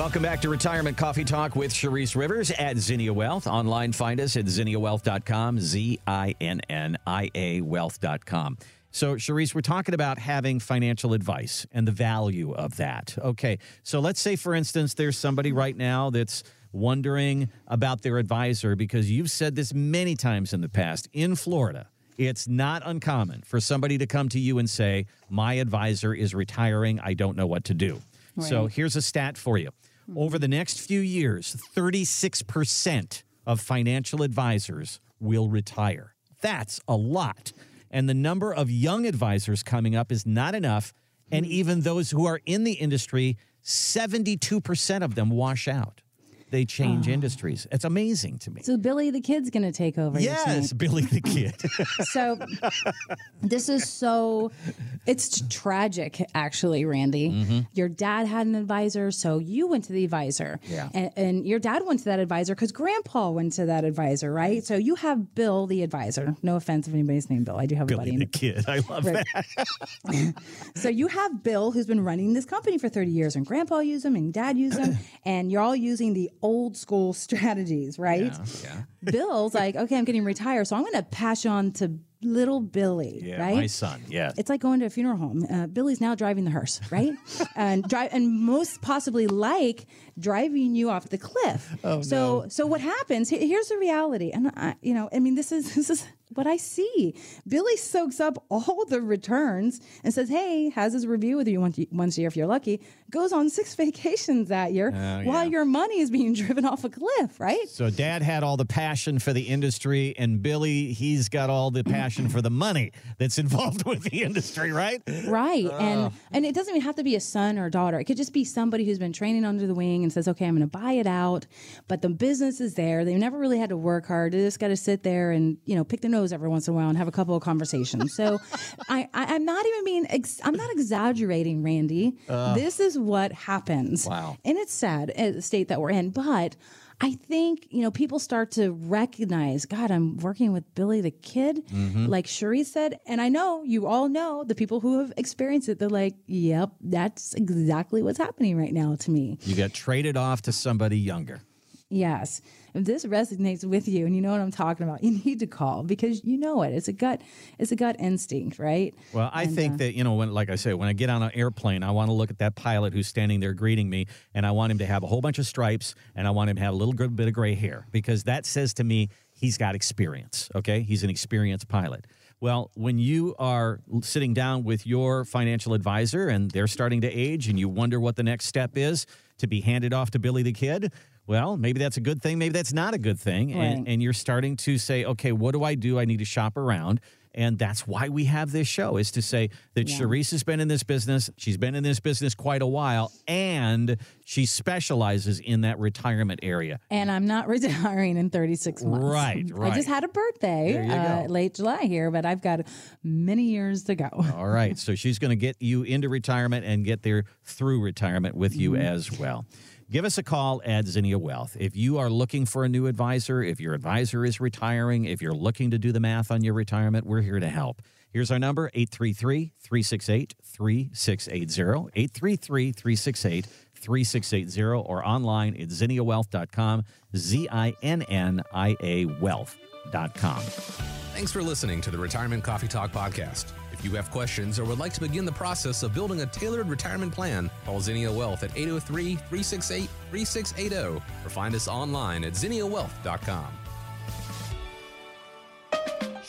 Welcome back to Retirement Coffee Talk with Sharice Rivers at Zinnia Wealth. Online, find us at zinniawealth.com, Z I N N I A wealth.com. So, Sharice, we're talking about having financial advice and the value of that. Okay. So, let's say, for instance, there's somebody right now that's wondering about their advisor because you've said this many times in the past in Florida. It's not uncommon for somebody to come to you and say, My advisor is retiring. I don't know what to do. So, here's a stat for you. Mm-hmm. Over the next few years, 36% of financial advisors will retire. That's a lot. And the number of young advisors coming up is not enough. Mm-hmm. And even those who are in the industry, 72% of them wash out. They change ah. industries. It's amazing to me. So Billy the kid's going to take over. Yes, Billy the Kid. So this is so it's tragic actually, Randy. Mm-hmm. Your dad had an advisor, so you went to the advisor. Yeah. And, and your dad went to that advisor because grandpa went to that advisor, right? So you have Bill the advisor. No offense if anybody's named Bill. I do have a buddy. Billy the Kid. I love Right. that. So you have Bill who's been running this company for 30 years and grandpa used him, and dad used him, and you're all using the old school strategies, right? Yeah. Bill's like, okay, I'm getting retired, so I'm going to pass on to little Billy, Yeah, right? my son. Yeah. It's like going to a funeral home. Uh, Billy's now driving the hearse, right? and drive, and most possibly like driving you off the cliff. Oh, so, so what happens? Here's the reality, and I, you know, I mean, this is this is what I see. Billy soaks up all the returns and says, "Hey, has his review with you once, once a year if you're lucky." Goes on six vacations that year Oh, while yeah. your money is being driven off a cliff, right? So dad had all the passion for the industry, and Billy, he's got all the passion for the money that's involved with the industry, right? Right. Uh. and and it doesn't even have to be a son or a daughter. It could just be somebody who's been training under the wing and says, okay, I'm going to buy it out. But the business is there. They've never really had to work hard. They just got to sit there and, you know, pick the nose every once in a while and have a couple of conversations. So I, I, I'm not even being, ex- I'm not exaggerating, Randy. this is what happens. Wow. And it's sad, uh, the state that we're in. But I think, you know, people start to recognize, God, I'm working with Billy the Kid, Mm-hmm. like Sharice said. And I know you all know the people who have experienced it. They're like, yep, that's exactly what's happening right now to me. You got traded off to somebody younger. Yes. If this resonates with you and you know what I'm talking about, you need to call because you know it. It's a gut, it's a gut instinct, right? Well, I think uh, that, you know, when, like I say, when I get on an airplane, I want to look at that pilot who's standing there greeting me, and I want him to have a whole bunch of stripes, and I want him to have a little bit of gray hair because that says to me he's got experience. Okay. He's an experienced pilot. Well, when you are sitting down with your financial advisor and they're starting to age and you wonder what the next step is to be handed off to Billy the Kid, well, maybe that's a good thing. Maybe that's not a good thing. And, Right. and you're starting to say, okay, what do I do? I need to shop around. And that's why we have this show is to say that Yeah. Sharice has been in this business. She's been in this business quite a while and she specializes in that retirement area. And I'm not retiring in 36 months. Right, right. I just had a birthday uh, late July here, but I've got many years to go. All right. So she's going to get you into retirement and get there through retirement with you as well. Give us a call at Zinnia Wealth. If you are looking for a new advisor, if your advisor is retiring, if you're looking to do the math on your retirement, we're here to help. Here's our number 833 368 3680. 833 368 3680 or online at zinniawealth.com. Z I N N I A wealth.com. Thanks for listening to the Retirement Coffee Talk podcast. If you have questions or would like to begin the process of building a tailored retirement plan, call Zinnia Wealth at 803 368 3680 or find us online at zinniawealth.com.